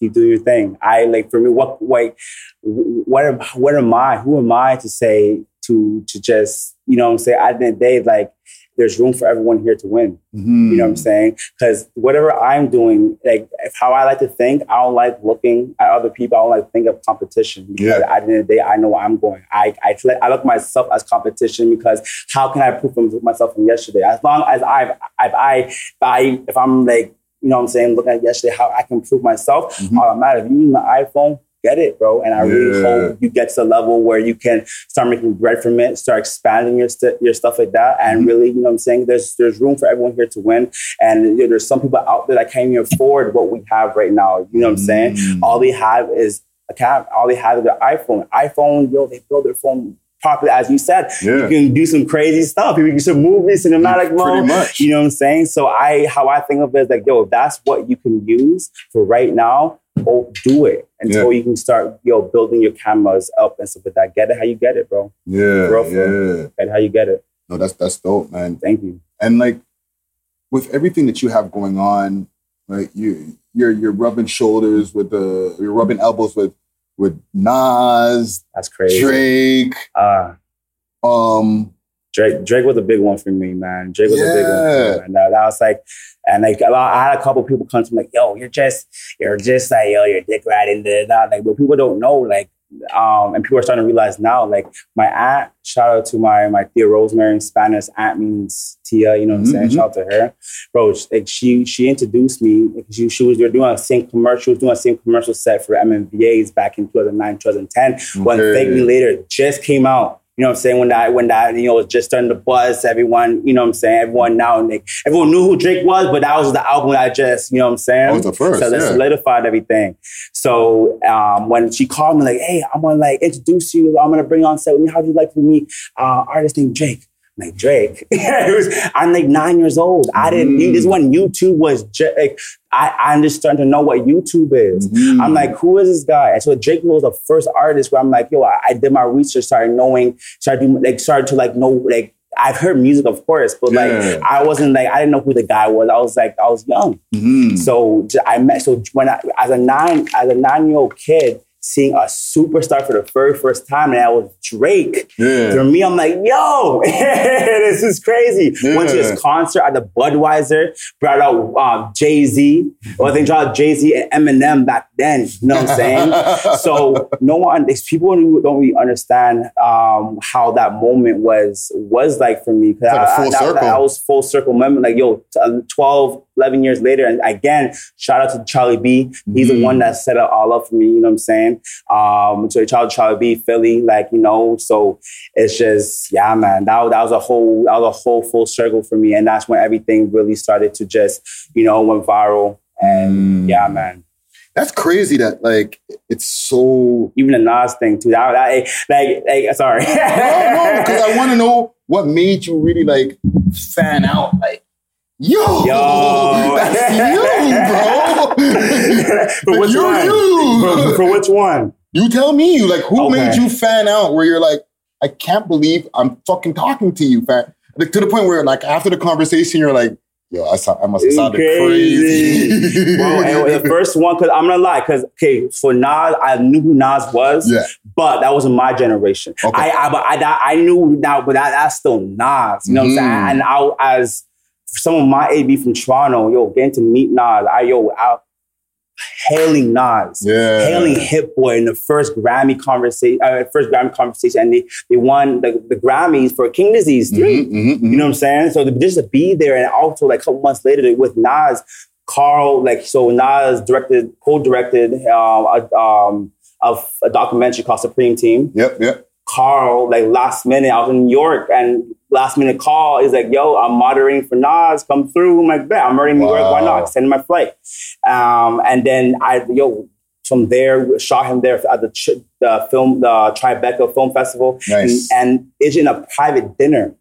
Keep doing your thing. I like for me, what like what am what am I? Who am I to say to to just, you know what I'm saying? At the end of the day, like there's room for everyone here to win. Mhm. You know what I'm saying? Because whatever I'm doing, like if how I like to think, I don't like looking at other people. I don't like to think of competition. Because Yeah. at the end of the day, I know where I'm going. I I, I look at myself as competition because how can I prove myself from yesterday? As long as I've if I if I if I'm like you know what I'm saying, looking at yesterday, how I can prove myself. Mhm. Uh, matter if you use my iPhone, get it, bro. And I really hope you get to a level where you can start making bread from it, start expanding your st- your stuff like that, and Mhm. really, you know what I'm saying. There's there's room for everyone here to win, and you know, there's some people out there that can't even afford what we have right now. You know what I'm saying? Mm. All they have is a cam. All they have is their iPhone. iPhone, yo, they build their phone properly, as you said. Yeah. You can do some crazy stuff. You can do some movies, cinematic Pretty mode. much. You know what I'm saying? So I, how I think of it is like, yo, if that's what you can use for right now, oh, do it until you can start, yo, building your cameras up and stuff like that. Get it how you get it, bro. Yeah, for- yeah. Get it how you get it. No, that's that's dope, man. Thank you. And like with everything that you have going on, right? You you're you're rubbing shoulders with the you're rubbing elbows with with Nas, That's crazy. Drake, Uh, um, Drake, Drake was a big one for me, man. Drake was a big one. For Yeah. me, man. That, was like, and like a lot, I had a couple people come to me like, "Yo, you're just, you're just like, yo, you're dick riding the that." Like, but people don't know, like, um, and people are starting to realize now, like, my aunt. Shout out to my my Tia Rosemary in Spanish. Aunt means Tia. You know what I'm saying? Mhm. Shout out to her, bro. Like, she she introduced me. Like, she she was they were doing a same commercial. Doing a same commercial set for MMVA's back in 2009, 2010 when Okay. Thank Me Later just came out. You know what I'm saying? When that, when that, you know, was just starting to buzz, everyone, you know what I'm saying? Everyone now, and like, everyone knew who Drake was, but that was the album that just, you know what I'm saying? That was the first, So that yeah. solidified everything. So um, when she called me, like, hey, I'm gonna like introduce you. I'm gonna bring you on set with me. How'd you like to meet uh, artist named Drake? Like Drake. It was- I'm like nine years old. I didn't. Mm. This when YouTube was ju- like I, I'm just starting to know what YouTube is. Mhm. I'm like, who is this guy? And so Drake was the first artist where I'm like, yo, I, I did my research, started knowing, started doing, like, started to like know, like, I've heard music, of course, but like, Yeah. I wasn't like, I didn't know who the guy was. I was like, I was young. Mhm. So I met, so when I, as a nine, as a nine year old kid, seeing a superstar for the very first time, and that was Drake. Yeah. For me, I'm like, yo, this is crazy. Went to Yeah. his concert at the Budweiser, brought out um, Jay Z. Well, they brought Jay Z and Eminem back then. You know what I'm saying? so no one, people don't really understand um, how that moment was was like for me. 'Cause like I- I- full that, circle. that was full circle moment. Like yo, uh, 12, 11 years later, and again, shout out to Charlie B. He's the Mhm. one that set it all up for me. You know what I'm saying? Um, so shout out to Charlie B. Philly, like you know. So it's just yeah, man. That was, that was a whole that was a whole full circle for me, and that's when everything really started to just you know went viral. And Mm. yeah, man. That's crazy that like it's so Even the Nas thing too. That, that like, like sorry. no, no, because I want to know what made you really like fan out. Like, yo, Yo. that's you, bro. For which you, one? you. for, for which one? You tell me, you like, who Okay. made you fan out? Where you're like, I can't believe I'm fucking talking to you, fan. Like to the point where, like, after the conversation, you're like, yo, I, saw, I must have sounded crazy. Bro, and the first one, because I'm gonna lie, because okay, for Nas, I knew who Nas was, yeah, but that wasn't my generation. Okay. I, I, but I, I knew now, but that, that's still Nas. You know what I'm saying? Mhm. And I, as some of my AB from Toronto, yo, getting to meet Nas, I yo, out hailing Nas. yeah. Hailing Hit Boy in the first Grammy conversation, uh, first Grammy conversation, and they, they won the, the Grammys for King Disease 3 Mhm, mhm, mhm. you know what I'm saying? So just to be there, and also like a couple months later with Nas, Carl, like so Nas directed, co-directed um, a, um, of a documentary called Supreme Team. Yep, yep. Carl, like last minute, I was in New York, and last minute call is like, "Yo, I'm moderating for Nas. Come through." I'm like, "Bet I'm already in New York. Why not? Send my flight." Um, and then I, yo, from there, shot him there at the, the film, the Tribeca Film Festival, Nice. and, and it's in a private dinner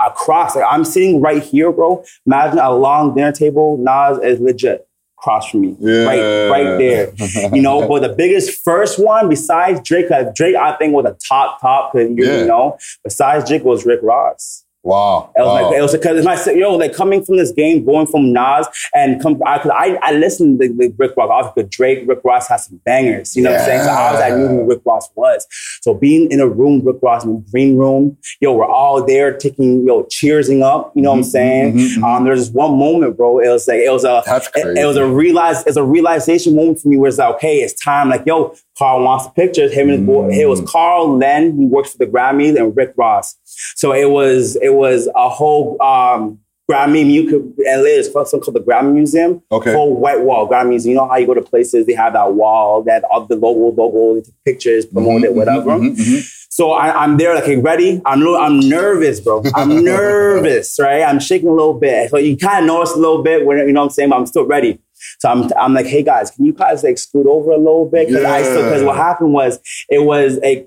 across. Like I'm sitting right here, bro. Imagine a long dinner table. Nas is legit across from me, Yeah. right, right there. You know, but the biggest first one besides Drake, Drake I think was a top top you Yeah. know. Besides Drake was Rick Ross. Wow. It was wow. like it was because my yo like coming from this game, going from Nas and come because I, I listened to the Rick Ross. Obviously, Drake, Rick Ross has some bangers. You know what I'm saying? So I was I knew who Rick Ross was. So being in a room, Rick Ross in the green room, yo, we're all there taking yo cheersing up. You know what I'm Mhm, saying? mhm, mhm. Um, there's this one moment, bro. It was like it was a it, it was a realize it's a realization moment for me where it's like, okay, it's time. Like, yo, Carl wants the pictures. Him and his boy. It was Mm. Carl Len. He works for the Grammys and Rick Ross. So it was it was a whole um Grammy LA is called something called the Grammy Museum. Okay. Whole white wall Grammy Museum. You know how you go to places, they have that wall, that all the logo, logo, they take pictures, promote it, Mhm, whatever. mhm, mhm. So I, I'm there, like, hey, ready? I'm I'm nervous, bro. I'm nervous, right? I'm shaking a little bit. So you kind of notice a little bit when you know what I'm saying, but I'm still ready. So I'm I'm like, hey guys, can you guys like scoot over a little bit? Because I still because what happened was it was a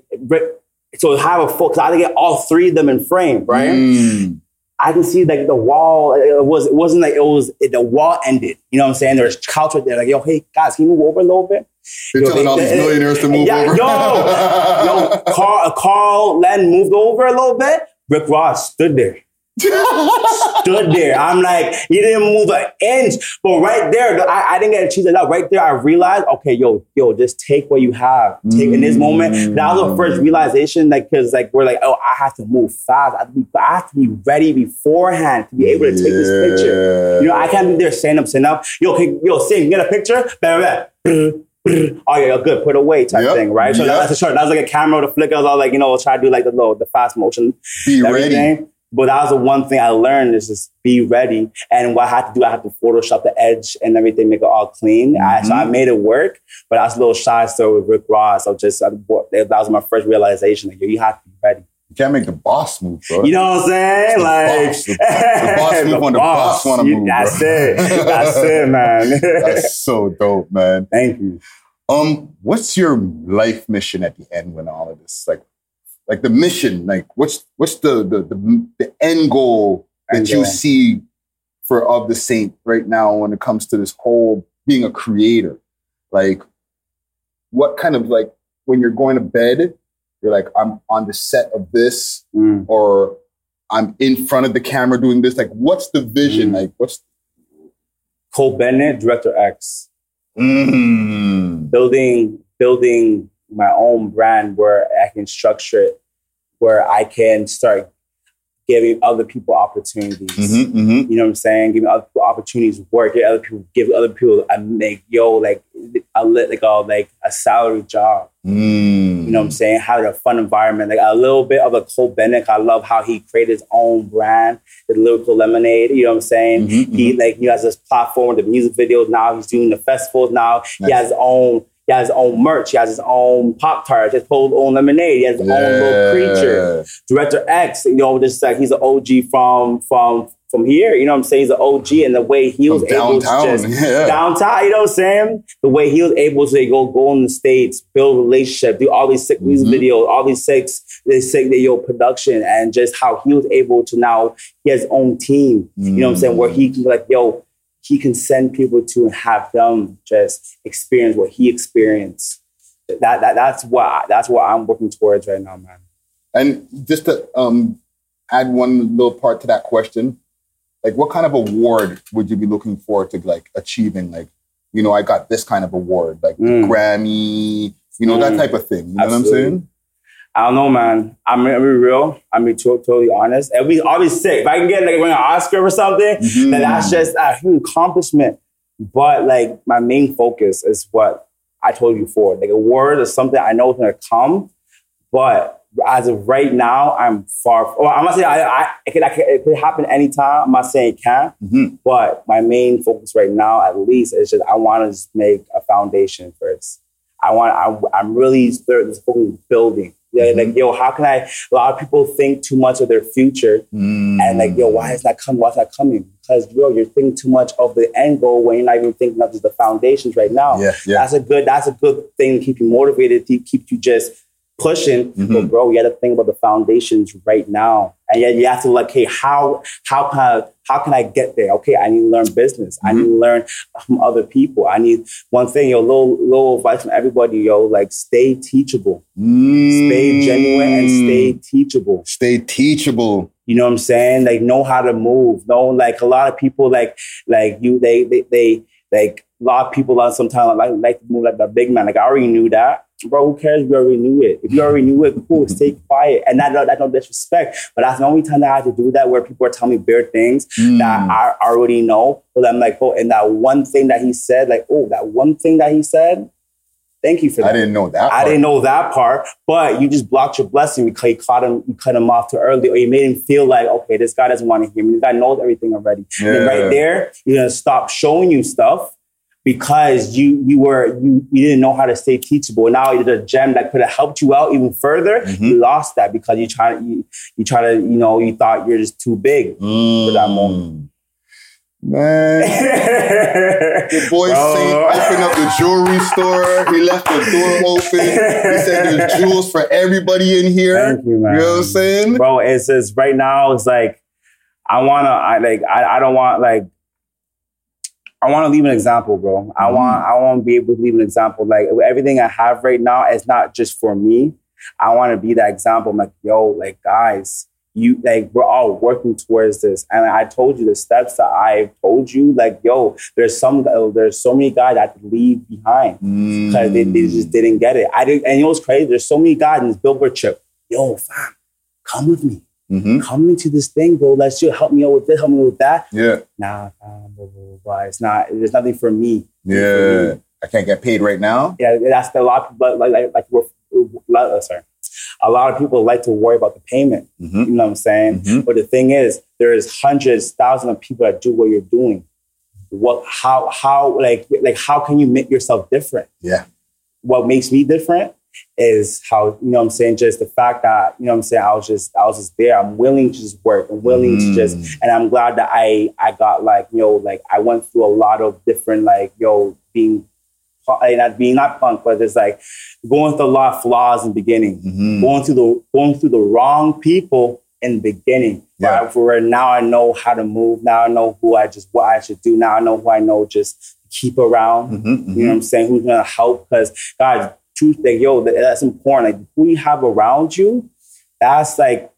so have a because I had to get all three of them in frame, right? Mm. I can see like the wall. It was it wasn't like it was it, the wall ended. You know what I'm saying? There's couch right there. Like yo, hey guys, can you move over a little bit? You're Yo, telling they- all these millionaires to move yeah, over. Yo, yo, Carl, Carl Len moved over a little bit. Rick Ross stood there. Stood there. I'm like, he didn't move an inch. But right there, I, I didn't get to choose it out. Right there, I realized, okay, yo, yo, just take what you have. Take in this moment. Mm. That was the first realization, like, cause like we're like, oh, I have to move fast. I have to be, I have to be ready beforehand to be able to take this picture. You know, I can't be there stand up, stand up. Yo, okay, yo, sing, get a picture. Blah, blah, blah. Oh yeah, good. Put away type Yep. thing, right? So Yep. that's a short. That was like a camera with a flicker. I was all like, you know, try to do like the little, the fast motion, Be ready. But that was the one thing I learned is just be ready. And what I had to do, I had to Photoshop the edge and everything, make it all clean. I, so I Mhm. made it work. But I was a little shy still with Rick Ross. So just I, that was my first realization. Like, yo, you have to be ready. You can't make the boss move, bro. You know what I'm saying? The Like boss. The- the boss move when the boss wanna move, That's bro. it. That's it, man. That's so dope, man. Thank you. Um, what's your life mission at the end when all of this, like, like the mission, like, what's what's the the the, the end goal that you see for of the saint right now when it comes to this whole being a creator? Like, what kind of like when you're going to bed, you're like, I'm on the set of this, Mm. or I'm in front of the camera doing this. Like, what's the vision? Mm. Like, what's Cole Bennett, Director X. mm. building building my own brand where I can structure it, where I can start giving other people opportunities. Mhm, mhm. You know what I'm saying? Giving other people opportunities to work, give other people give other people a make yo like a lit like a like a salary job. Mm. You know what I'm saying? Have a fun environment, like a little bit of a Cole Bennett. I love how he created his own brand, the lyrical lemonade. You know what I'm saying? Mhm, He like he has this platform, the music videos. Now he's doing the festivals. Now he has his own. He has his own merch. He has his own pop tart. His whole own lemonade. He has his own little creature. Director X. You know, just like he's an OG from from from here. You know what I'm saying? He's an OG, and the way he was From able to just Yeah. downtown. You know what I'm saying? The way he was able to go go in the states, build relationship, do all these sick music Mhm. videos, all these six this sick video production, and just how he was able to now he has his own team. You know what I'm saying? Where he can like yo, he can send people to and have them just experience what he experienced. That, that that's what that's what I'm working towards right now, man. And just to um, add one little part to that question, like what kind of award would you be looking forward to like achieving? Like, you know, I got this kind of award, like Mm. Grammy, you know, that Mm. type of thing. You know Absolutely. what I'm saying? I don't know, man. I'm gonna be real. I'm be to- totally honest. And we always sick. If I can get like win an Oscar or something, Mhm. then that's just a huge accomplishment. But like my main focus is what I told you before. Like a word is something I know is gonna come, but as of right now, I'm far. Well, I'm not saying I, I it, could, I could, it could happen anytime. I'm not saying it can't, Mhm. but my main focus right now, at least, is just I want to make a foundation first. I want. I, I'm really just focusing building. Yeah, like mm-hmm. yo, how can I? A lot of people think too much of their future, and like yo, why mm. is that coming? Why's that coming? Because yo, you're thinking too much of the end goal when you're not even thinking of just the foundations right now. Yeah, yeah. That's a good. That's a good thing to keep you motivated. To keep you just pushing. Mhm. But bro, you got to think about the foundations right now, and yet you have to like, hey, how how can I, how can I get there? Okay, I need to learn business. I need to learn from other people. I need one thing, yo, little little advice from everybody, yo, like stay teachable, stay genuine, and stay teachable. Mm. stay teachable. You know what I'm saying? Like know how to move. Know like a lot of people like like you they they, they like a lot of people are sometimes like like to move like the big man. Like I already knew that. Bro, who cares We already knew it? If you already knew it, cool, stay quiet. And that, that's no disrespect. But that's the only time that I had to do that where people are telling me bare things that Mm. I already know. But I'm like, oh, and that one thing that he said, like, oh, that one thing that he said, thank you for that. I didn't know that. I part. didn't know that part, but you just blocked your blessing because you caught him, you cut him off too early, or you made him feel like, okay, this guy doesn't want to hear me. This guy knows everything already. And right there, you're gonna stop showing you stuff because you you were you you didn't know how to stay teachable. And now the gem that could have helped you out even further, Mhm. you lost that because you try to you, you try to, you know, you thought you're just too big. for that moment. Mm. Man, your boy Bro. Saint opened up the jewelry store. He left the door open. He said there's jewels for everybody in here. Thank you, man. You know what I'm saying? bro. It's just right now. It's like I wanna. I like. I, I don't want like. I want to leave an example, bro. I Mhm. want. I want to be able to leave an example. Like everything I have right now is not just for me. I want to be that example. I'm like, yo, like guys, you like we're all working towards this. And I told you the steps that I told you. Like, yo, there's some. There's so many guys that leave behind because they, they just didn't get it. I did, and you know what's crazy? There's so many guys in this billboard trip. Yo, fam, come with me. Hmm Come into this thing, bro. Let's just help me out with this, help me with that. Yeah, Nah, blah, blah, blah, blah. It's not. There's nothing for me. yeah. I can't get paid right now. Yeah, that's the lot. But like, like, like we're, uh, sorry. a lot of people like to worry about the payment. Mhm. You know what I'm saying? Mhm. But the thing is, there's hundreds, thousands of people that do what you're doing. What, how, how, like, like, how can you make yourself different? Yeah. What makes me different is how, you know what I'm saying? Just the fact that, you know what I'm saying? I was just, I was just there. I'm willing to just work. I'm willing to just, Mm. and I'm glad that I, I got like, you know, like I went through a lot of different, like, yo, being, pu- not being not punk, but it's like going through a lot of flaws in the beginning Mhm. going through the going through the wrong people in the beginning. Yeah. Right? For where now I know how to move. Now I know who I just what I should do. Now I know who I know just keep around. Mhm, You know what I'm saying? Who's gonna help? Because God, truth, like yo, that- that's important. Like who you have around you, that's like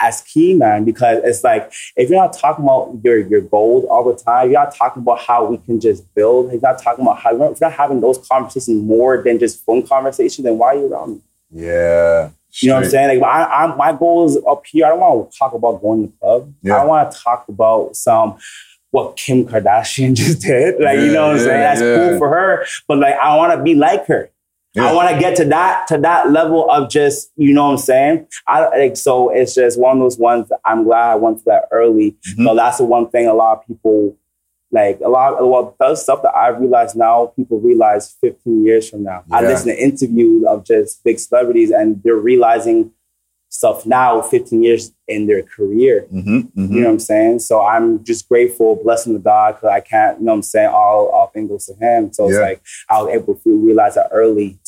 as key, man. Because it's like if you're not talking about your your goals all the time, you're not talking about how we can just build. You're not talking about how you're not having those conversations more than just phone conversations, then why are you around me? Yeah. You know what I'm saying? Like I, I, my goal is up here. I don't want to talk about going to the club. Yeah. I want to talk about some what Kim Kardashian just did. Like you know what I'm Yeah, saying? That's yeah. cool for her. But like I want to be like her. Yeah. I want to get to that to that level of just you know what I'm saying. I like so it's just one of those ones. That I'm glad I went to that early. Mhm. So that's the one thing a lot of people like a lot of well those stuff that I realize now people realize 15 years from now. I listen to interviews of just big celebrities and they're realizing stuff now 15 years in their career. Mhm, mhm. You know what I'm saying? So I'm just grateful, blessing the God, because I can't, you know what I'm saying, all, all things goes to him. So it's like I was able to realize that early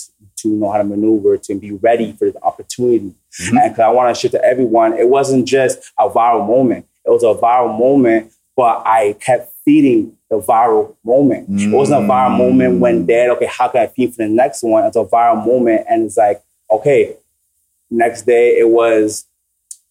to, know how to maneuver, to be ready for the opportunity. Mhm. And I want to share to everyone, it wasn't just a viral moment. It was a viral moment, but I kept feeding the viral moment. It wasn't a viral moment when dead, okay, how can I feed for the next one? It's a viral moment. And it's like, okay, next day it was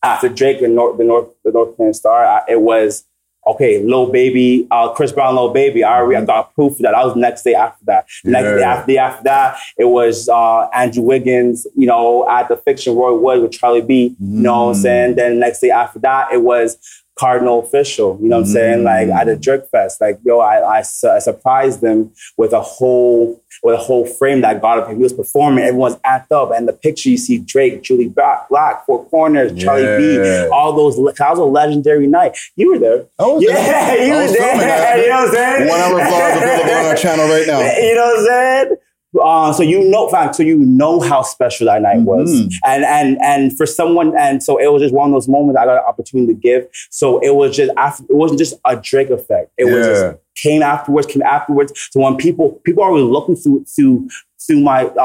after Drake and North, the North, the North Carolina Star, I, it was okay, Lil Baby, uh, Chris Brown, Lil Baby. I already I got proof that. I was the next day after that. Next day after, day after that, it was uh, Andrew Wiggins, you know, at the Fiction Roy Wood with Charlie B. You know what I'm Mm. saying? Then next day after that, it was Kardinal Offishall. You know what I'm saying? Like at a mm. Jerk Fest, like yo, I, I, su- I surprised them with a whole with a whole frame that got up. He was performing. Everyone's amped up, and the picture you see Drake, Jully Black, Black Four Corners, Charlie Yeah. B, all those. That was a legendary night. You were there. Was Yeah, there. you were there. You know what I'm saying? One hour vlog available on our channel right now. You know what I'm saying? Uh, so you know, so you know how special that night was, Mhm. and and and for someone, and so it was just one of those moments I got an opportunity to give. So it was just after, it wasn't just a Drake effect. It was just came afterwards, came afterwards. So when people people are always looking through through through my uh,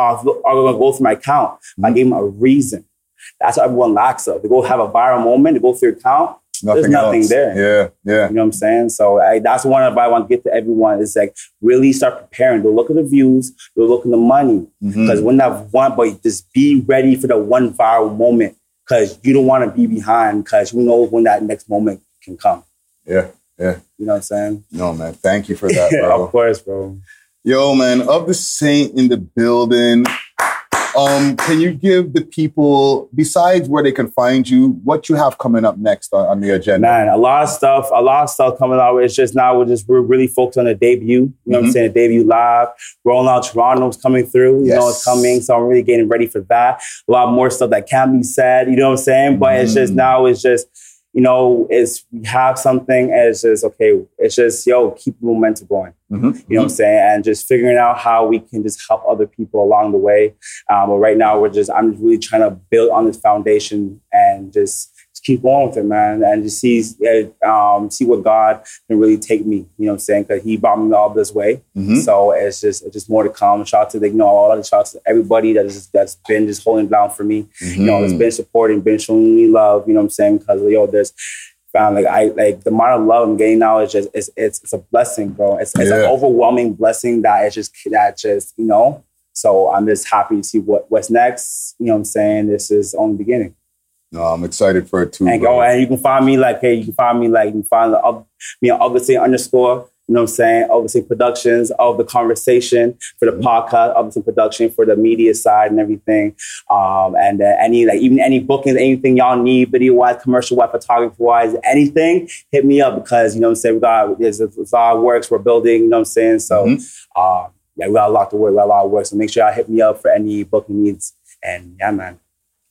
are gonna go through my account, I Mhm. gave them a reason. That's what everyone lacks of. They go have a viral moment, they go through your account. Nothing, nothing else. there. Yeah, yeah. You know what I'm saying? So I, that's one advice I want to get to everyone is like really start preparing. Don't look at the views, don't look at the money. Mhm. Because when that one, but just be ready for the one viral moment because you don't want to be behind because who knows when that next moment can come. Yeah, yeah. You know what I'm saying? No, man. Thank you for that, bro. of course, bro. Yo, man, of the saint in the building. Um, can you give the people, besides where they can find you, what you have coming up next on, on the agenda? Man, a lot of stuff, a lot of stuff coming out. It's just now we're just we're really focused on the debut. You know what I'm Mhm. saying? The debut live. Rolling out Toronto's coming through. You know it's coming. So I'm really getting ready for that. A lot more stuff that can be said. You know what I'm saying? But it's just Mhm. now it's just, you know, is we have something and it's just okay, it's just yo, keep the momentum going. Mhm. You know what I'm saying? And just figuring out how we can just help other people along the way. Um, but right now, we're just, I'm just really trying to build on this foundation and just keep going with it, man. And just see, uh, um, see what God can really take me, you know what I'm saying? Because He brought me all this way. Mhm. So it's just, it's just more to come. Shout out to the, you know, all the shout out to everybody that is, that's been just holding down for me you know, it's Mhm. been supporting, been showing me love, you know what I'm saying? Because yo, there's found like I like the amount of love I'm getting now is just it's it's, it's a blessing, bro. It's, it's an overwhelming blessing that it's just that just, you know. So I'm just happy to see what what's next. You know what I'm saying? This is only beginning. No, I'm excited for it too. And go and you can find me like hey, you can find me like you can find the up me on Augustine underscore. You know what I'm saying? Augustine Productions of the conversation for the podcast, Augustine Production for the media side and everything. Um, and uh, any like even any bookings, anything y'all need, video wise, commercial wise, photography wise, anything, hit me up because you know what I'm saying. We got there's a lot of works we're building. You know what I'm saying? So Mhm. uh, yeah, we got a lot to work, we got a lot of work. So make sure y'all hit me up for any booking needs. And yeah, man.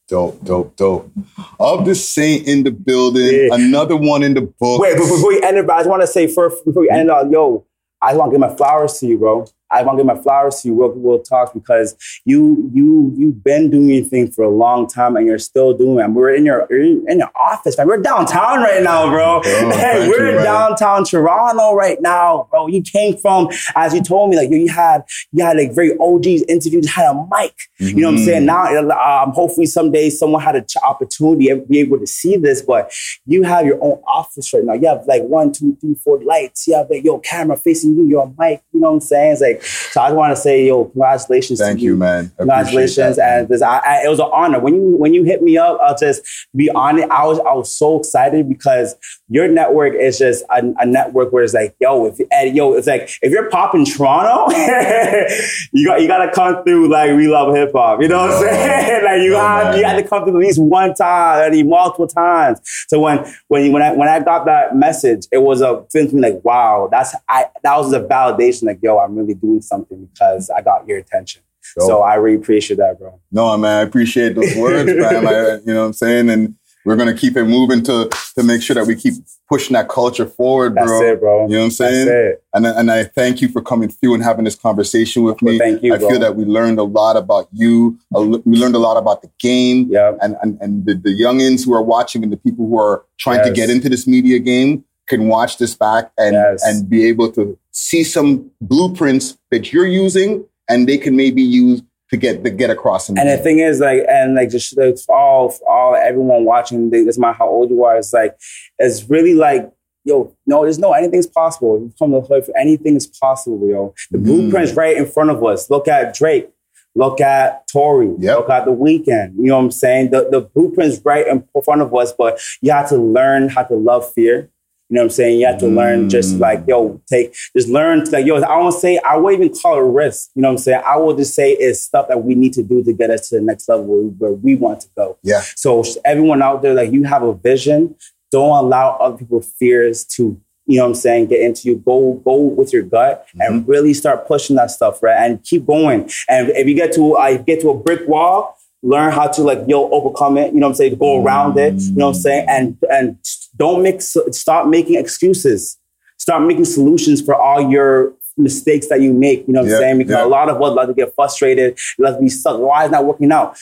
Dope, dope, dope. Of the Saint in the building, Yeah. another one in the book. Wait, before you end it, I just want to say first, before you end it all, yo, I just want to give my flowers to you, bro. I want to give my flowers to you, real, real talk, because you, you, you've been doing your thing for a long time, and you're still doing it. We're in your, in your office, man. We're downtown right now, bro. Oh, hey, we're you, in downtown Toronto right now, bro. You came from, as you told me, like you, had, you had like very OGs interviews, had a mic. You know what I'm saying? Now, um, hopefully someday someone had an opportunity to be able to see this, but you have your own office right now. You have like one, two, three, four lights. You have like your camera facing you, your mic. You know what I'm saying? It's like, so I just want to say, yo, congratulations Thank to you, man. Congratulations, that, and this, I, I, it was an honor when you when you hit me up. I'll just be honest. I was I was so excited because your network is just a, a network where it's like, yo, if and yo, it's like if you're popping Toronto, you got you got to come through like we love hip hop. You know what I'm saying? like you have you had to come through at least one time, at least multiple times. So when when when I when I got that message, it was a feeling to me like, wow, that's I that was a validation. Like, yo, I'm really doing something because I got your attention. Dope. So I really appreciate that, bro. No, man, I appreciate those words, man. I, you know what I'm saying? And we're gonna keep it moving to to make sure that we keep pushing that culture forward, That's bro. it, bro. You know what I'm saying? That's it. And, I- and I thank you for coming through and having this conversation with Well, me. thank you, I bro. feel that we learned a lot about you. We learned a lot about the game Yeah. and, and, and the, the youngins who are watching and the people who are trying to get into this media game can watch this back and, Yes. and be able to see some blueprints that you're using and they can maybe use to get to get across. And the game. thing is, like, and like, just like, for all, for all everyone watching, they- doesn't matter how old you are. It's like, it's really like, yo, no, there's no anything's possible. You come to the hood, anything is possible, yo. The Mm. blueprint's right in front of us. Look at Drake. Look at Tory. Yep. Look at the Weeknd. You know what I'm saying? The the blueprint's right in front of us, but you have to learn how to love fear. You know what I'm saying? You have to learn just Mm. like, yo, take, just learn like, yo, I won't say, I won't even call it risk. You know what I'm saying? I will just say it's stuff that we need to do to get us to the next level where, where we want to go. Yeah. So everyone out there, like you have a vision, don't allow other people's fears to, you know what I'm saying, get into you. Go, go with your gut and really start pushing that stuff, right? And keep going. And if you get to, uh, get to a brick wall, learn how to like, yo, overcome it. You know what I'm saying? Go around it. You know what I'm saying? And, and don't make, stop making excuses. Start making solutions for all your mistakes that you make. You know what Yeah, I'm saying? Because yeah. a lot of us love to get frustrated, love to be stuck. Why is not working out?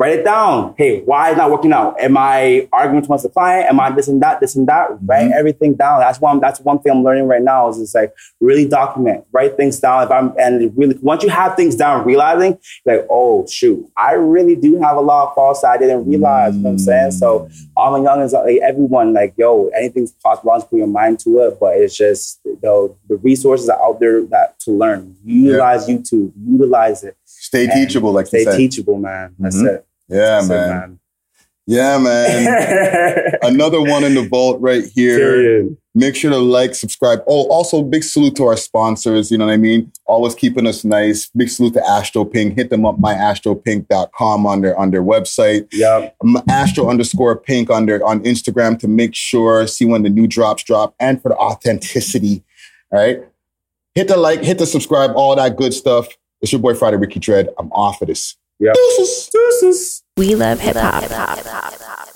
Write it down. Hey, why is not working out? Am I arguing too much with the client? Am I this and that, this and that? Write Mhm. everything down. That's one. That's one thing I'm learning right now. Is just like really document, write things down. If I'm and really once you have things down, realizing like, oh shoot, I really do have a lot of faults that I didn't realize. You know what I'm saying? So all my youngins, like everyone, like yo, anything's possible. Just put your mind to it. But it's just you know, the resources are out there that to learn. Utilize YouTube. Utilize it. Stay And teachable, like Stay teachable, man. That's Mhm. it. Yeah, That's man. Yeah, man. Another one in the vault right here. Period. Make sure to like, subscribe. Oh, also big salute to our sponsors. You know what I mean? Always keeping us nice. Big salute to Astro Pink. Hit them up, myastropink.com on their on their website. Yep. Um, Astro underscore pink on their on Instagram to make sure, see when the new drops drop and for the authenticity. All right. Hit the like, hit the subscribe, all that good stuff. It's your boy Friday Ricky Dread. I'm off of this. Yep. Deuces. Deuces. We love hip hop.